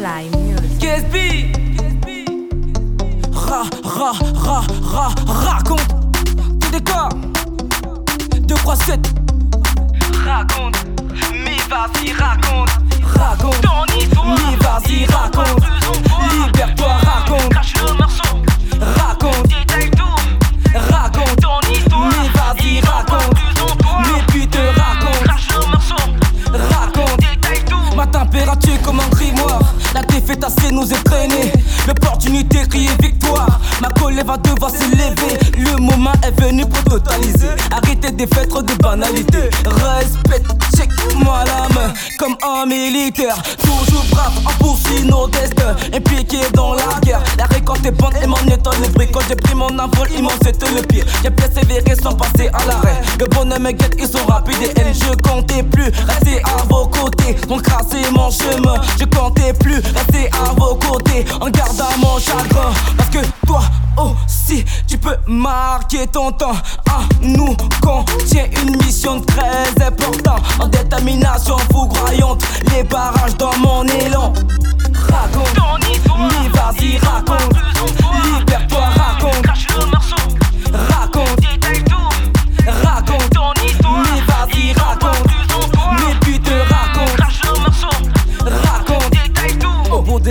Fly Ra, ra, ra, ra, raconte. TDK 2 3 7 Raconte, mais vas-y raconte. Raconte. Mais vas-y raconte Assez nous entraîner L'opportunité crier victoire. Ma colère va devoir s'élever. Le moment est venu pour totaliser Arrêtez des fêtes de banalité Respect, check moi la main. Comme un militaire Toujours brave, en poursuit nos destins. Impliqué dans la guerre La récolte est bonne et mon état le bruit Quand j'ai pris mon envol, ils m'ont le pire. J'ai persévéré sans passer à l'arrêt. Le bonhomme me guette, ils sont rapides et haines Je comptais plus rester à vos côtés. Donc tracé mon chemin Je comptais plus rester à vos côtés. En gardant mon chagrin Parce que marquer ton temps Ah nous contient une mission très importante. En détermination foudroyante Les barrages dans mon élan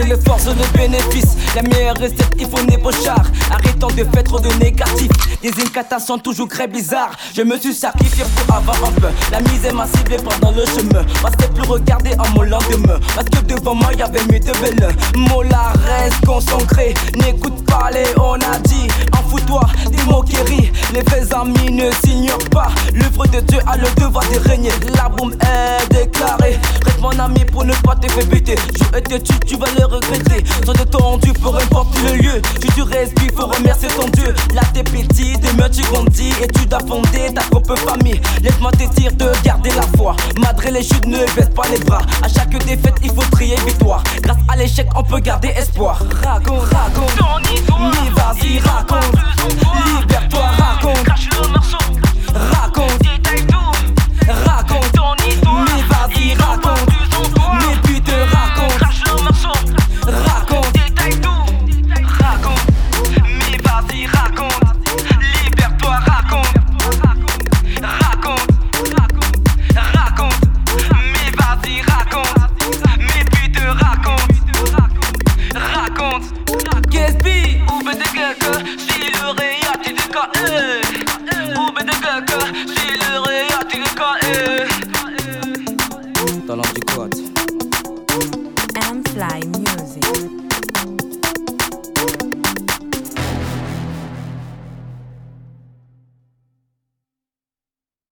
l'effort, c'est le bénéfice. La meilleure recette, il faut nébauchard. Arrêtons de faire trop de négatifs. Des incantations toujours très bizarres. Je me suis sacrifié pour avoir un peu. La misère m'a ciblé pendant le chemin. Parce que plus regarder en mon lendemain. Parce que devant moi, y avait mieux de belles. Mola reste concentré. N'écoute pas les on a dit. En fous-toi des moqueries. Les faits amis ne s'ignorent pas. L'œuvre de Dieu a le devoir de régner. La boum est déclarée. Reste mon ami pour ne pas te faire buter. Je te tue, tu vas le regretter. Sois détendu, peu importe le lieu. Tu tu respires, faut remercier ton Dieu. Là t'es petit, demain tu grandis et tu dois fonder ta propre famille. Laisse-moi te dire de garder la foi. Malgré les chutes, ne baisse pas les bras. À chaque défaite, il faut trier victoire. Grâce à l'échec, on peut garder espoir. Raconte, raconte. Mais vas-y, raconte. Libère-toi, Oube de quelqu'un, si le réa t'es KE Talent du code. M Fly Music.